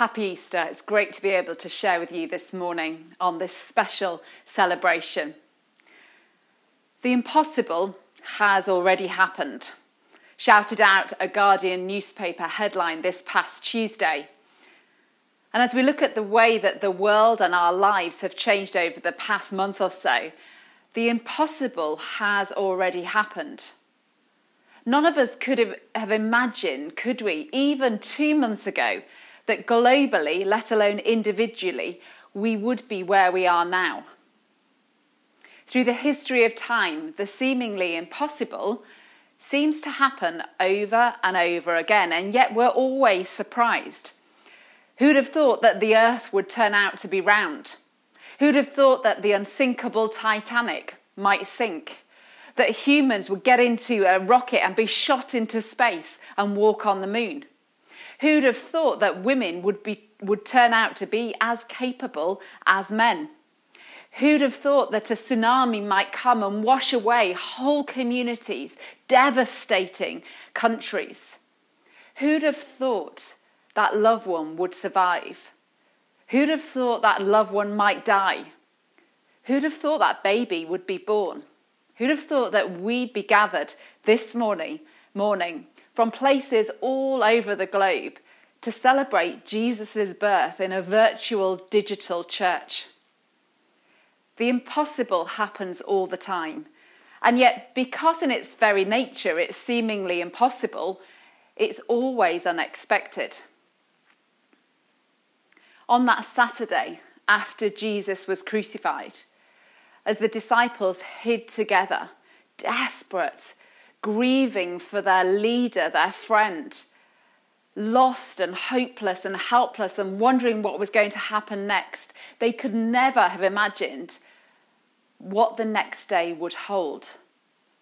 Happy Easter. It's great to be able to share with you this morning on this special celebration. The impossible has already happened, shouted out a Guardian newspaper headline this past Tuesday. And as we look at the way that the world and our lives have changed over the past month or so, the impossible has already happened. None of us could have imagined, could we, even two months ago, that globally, let alone individually, we would be where we are now. Through the history of time, the seemingly impossible seems to happen over and over again, and yet we're always surprised. Who'd have thought that the earth would turn out to be round? Who'd have thought that the unsinkable Titanic might sink? That humans would get into a rocket and be shot into space and walk on the moon? Who'd have thought that women would, be, would turn out to be as capable as men? Who'd have thought that a tsunami might come and wash away whole communities, devastating countries? Who'd have thought that loved one would survive? Who'd have thought that loved one might die? Who'd have thought that baby would be born? Who'd have thought that we'd be gathered this morning, morning from places all over the globe to celebrate Jesus' birth in a virtual digital church? The impossible happens all the time. And yet, because in its very nature it's seemingly impossible, it's always unexpected. On that Saturday, after Jesus was crucified, as the disciples hid together, desperate, grieving for their leader, their friend, lost and hopeless and helpless and wondering what was going to happen next, they could never have imagined what the next day would hold.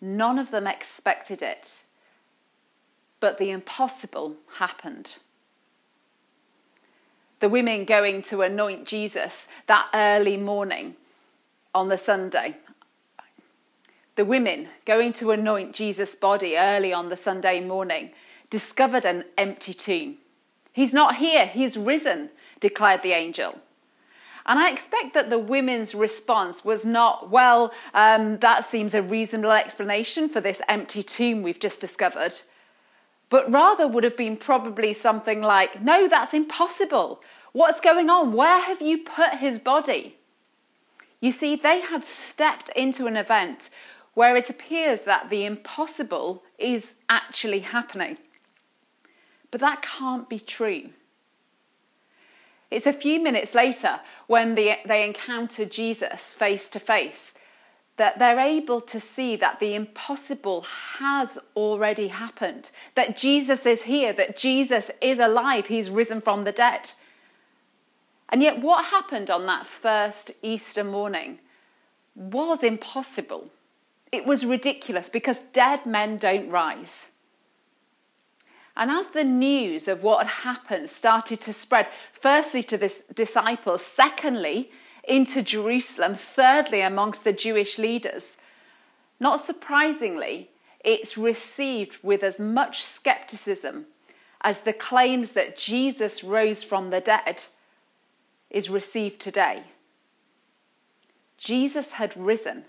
None of them expected it, but the impossible happened. The women going to anoint Jesus that early morning on the Sunday. The women going to anoint Jesus' body early on the Sunday morning discovered an empty tomb. He's not here, he's risen, declared the angel. And I expect that the women's response was not, well, um, that seems a reasonable explanation for this empty tomb we've just discovered, but rather would have been probably something like, no, that's impossible. What's going on? Where have you put his body? You see, they had stepped into an event where it appears that the impossible is actually happening. But that can't be true. It's a few minutes later when they, encounter Jesus face to face that they're able to see that the impossible has already happened, that Jesus is here, that Jesus is alive, he's risen from the dead. And yet, what happened on that first Easter morning was impossible. It was ridiculous because dead men don't rise. And as the news of what had happened started to spread, firstly to the disciples, secondly into Jerusalem, thirdly amongst the Jewish leaders, not surprisingly, it's received with as much skepticism as the claims that Jesus rose from the dead is received today. Jesus had risen.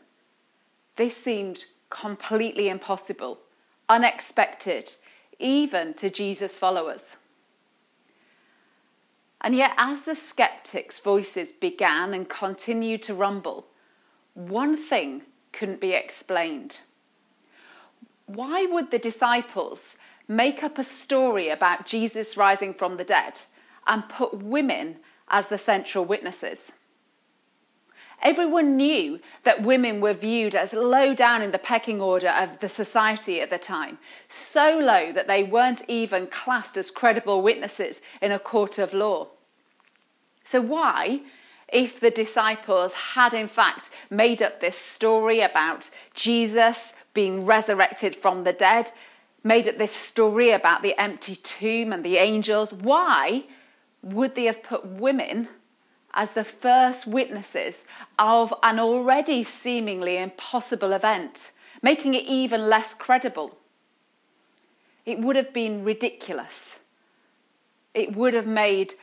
This seemed completely impossible, unexpected, even to Jesus' followers. And yet, as the skeptics' voices began and continued to rumble, one thing couldn't be explained. Why would the disciples make up a story about Jesus rising from the dead and put women as the central witnesses? Everyone knew that women were viewed as low down in the pecking order of the society at the time, so low that they weren't even classed as credible witnesses in a court of law. So, why, if the disciples had in fact made up this story about Jesus being resurrected from the dead, made up this story about the empty tomb and the angels, why would they have put women? As the first witnesses of an already seemingly impossible event, making it even less credible. It would have been ridiculous. It would have made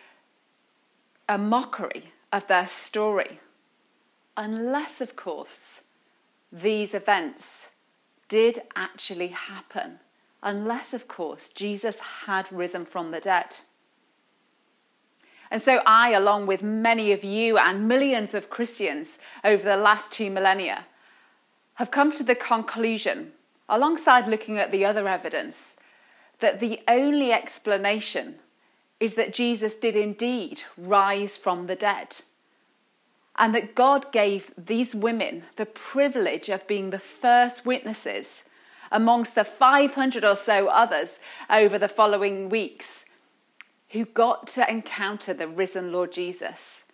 a mockery of their story. Unless, of course, these events did actually happen. Unless, of course, Jesus had risen from the dead. And so I, along with many of you and millions of Christians over the last two millennia, have come to the conclusion, alongside looking at the other evidence, that the only explanation is that Jesus did indeed rise from the dead. And that God gave these women the privilege of being the first witnesses amongst the 500 or so others over the following weeks who got to encounter the risen Lord Jesus.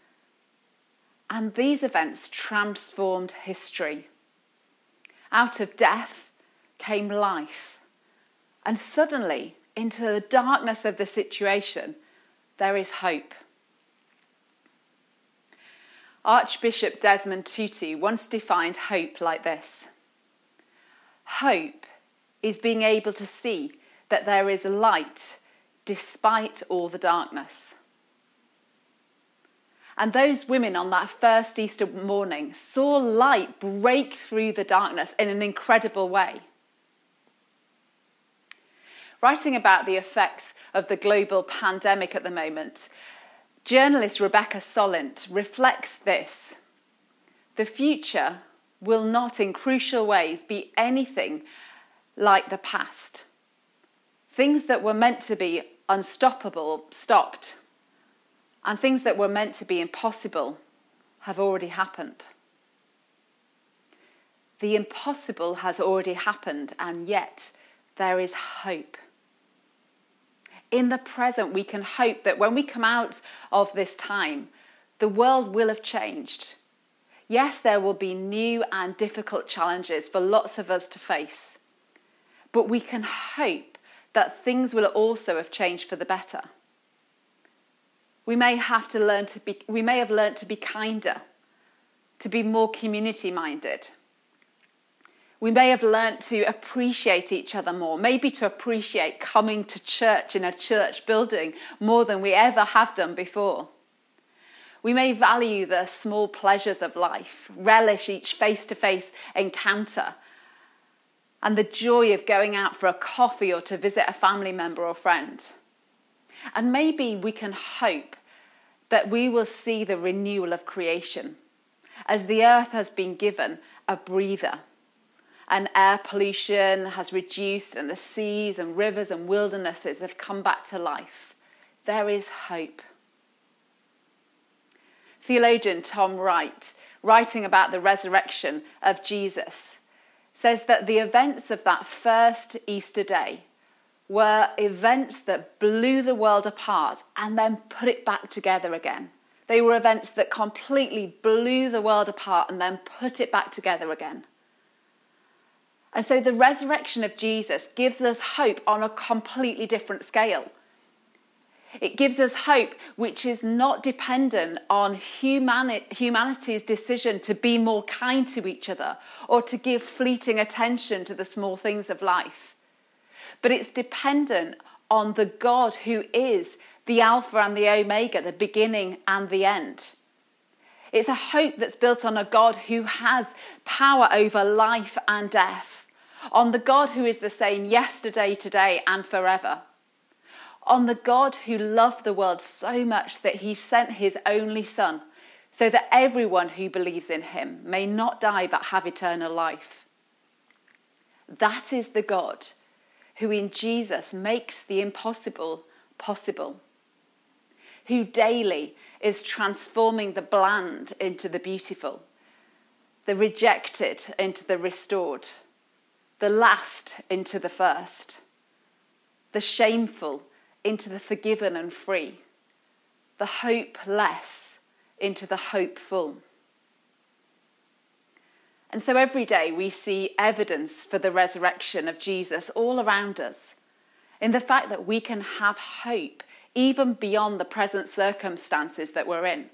And these events transformed history. Out of death came life. And suddenly, into the darkness of the situation, there is hope. Archbishop Desmond Tutu once defined hope like this Hope is being able to see that there is light despite all the darkness. And those women on that first Easter morning saw light break through the darkness in an incredible way. Writing about the effects of the global pandemic at the moment, journalist Rebecca Solnit reflects this. The future will not, in crucial ways, be anything like the past. Things that were meant to be unstoppable stopped, and things that were meant to be impossible have already happened. The impossible has already happened, and yet there is hope. In the present, we can hope that when we come out of this time, the world will have changed. Yes, there will be new and difficult challenges for lots of us to face, but we can hope that things will also have changed for the better. We may have to learn to be, we may have learned to be kinder, to be more community minded. We may have learnt to appreciate each other more, maybe to appreciate coming to church in a church building more than we ever have done before. We may value the small pleasures of life, relish each face to face encounter, and the joy of going out for a coffee or to visit a family member or friend. And maybe we can hope that we will see the renewal of creation as the earth has been given a breather and air pollution has reduced and the seas and rivers and wildernesses have come back to life. There is hope. Theologian Tom Wright, writing about the resurrection of Jesus, says that the events of that first Easter day were events that blew the world apart and then put it back together again. They were events that completely blew the world apart and then put it back together again. And so the resurrection of Jesus gives us hope on a completely different scale. It gives us hope which is not dependent on humani- humanity's decision to be more kind to each other or to give fleeting attention to the small things of life. But it's dependent on the God who is the Alpha and the Omega, the beginning and the end. It's a hope that's built on a God who has power over life and death, on the God who is the same yesterday, today, and forever on the God who loved the world so much that he sent his only Son, so that everyone who believes in him may not die but have eternal life. That is the God who in Jesus makes the impossible possible, who daily is transforming the bland into the beautiful, the rejected into the restored, the last into the first, the shameful into the forgiven and free, the hopeless into the hopeful. And so every day we see evidence for the resurrection of Jesus all around us, in the fact that we can have hope even beyond the present circumstances that we're in.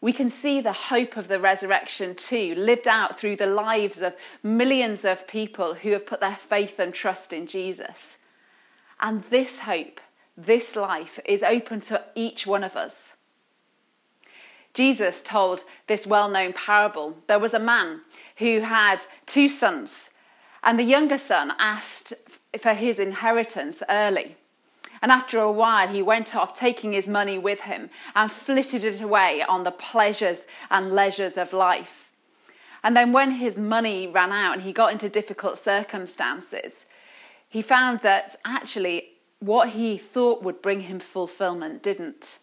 We can see the hope of the resurrection too, lived out through the lives of millions of people who have put their faith and trust in Jesus. And this hope, this life is open to each one of us. Jesus told this well known parable. There was a man who had two sons, and the younger son asked for his inheritance early. And after a while, he went off, taking his money with him, and flitted it away on the pleasures and leisures of life. And then, when his money ran out and he got into difficult circumstances, he found that actually what he thought would bring him fulfillment didn't.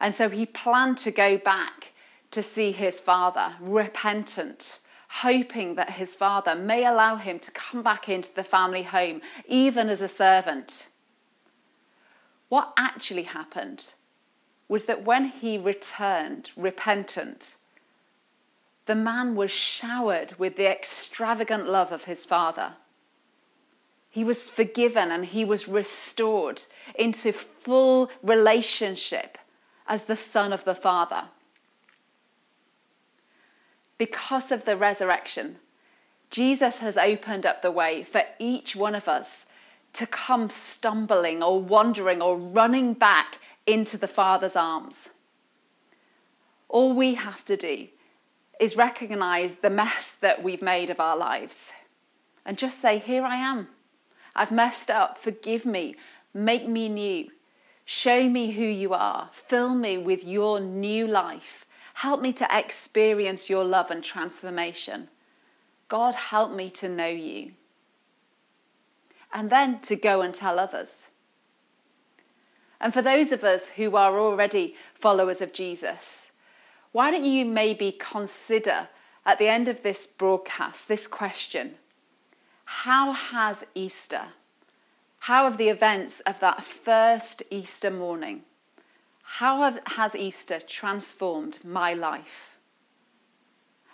And so he planned to go back to see his father, repentant, hoping that his father may allow him to come back into the family home, even as a servant. What actually happened was that when he returned repentant, the man was showered with the extravagant love of his father. He was forgiven and he was restored into full relationship as the Son of the Father. Because of the resurrection, Jesus has opened up the way for each one of us to come stumbling or wandering or running back into the Father's arms. All we have to do is recognize the mess that we've made of our lives and just say, Here I am. I've messed up. Forgive me. Make me new. Show me who you are. Fill me with your new life. Help me to experience your love and transformation. God, help me to know you and then to go and tell others. And for those of us who are already followers of Jesus, why don't you maybe consider at the end of this broadcast this question How has Easter, how have the events of that first Easter morning, how have, has Easter transformed my life?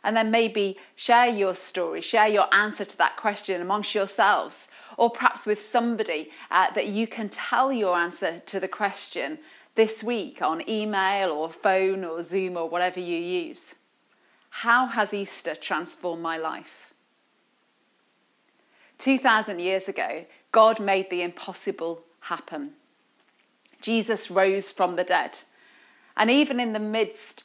And then maybe share your story, share your answer to that question amongst yourselves or perhaps with somebody uh, that you can tell your answer to the question this week on email or phone or Zoom or whatever you use. How has Easter transformed my life? 2,000 years ago, God made the impossible happen. Jesus rose from the dead. And even in the midst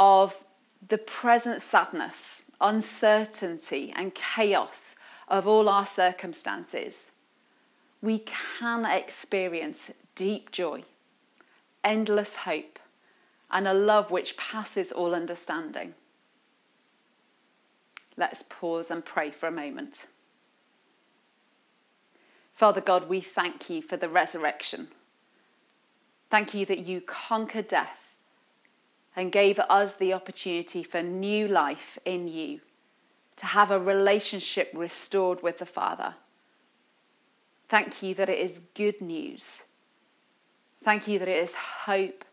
of the present sadness, uncertainty, and chaos of all our circumstances, we can experience deep joy, endless hope, and a love which passes all understanding. Let's pause and pray for a moment. Father God, we thank you for the resurrection. Thank you that you conquered death and gave us the opportunity for new life in you to have a relationship restored with the Father. Thank you that it is good news. Thank you that it is hope.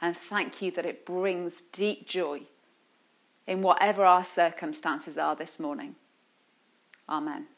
And thank you that it brings deep joy in whatever our circumstances are this morning. Amen.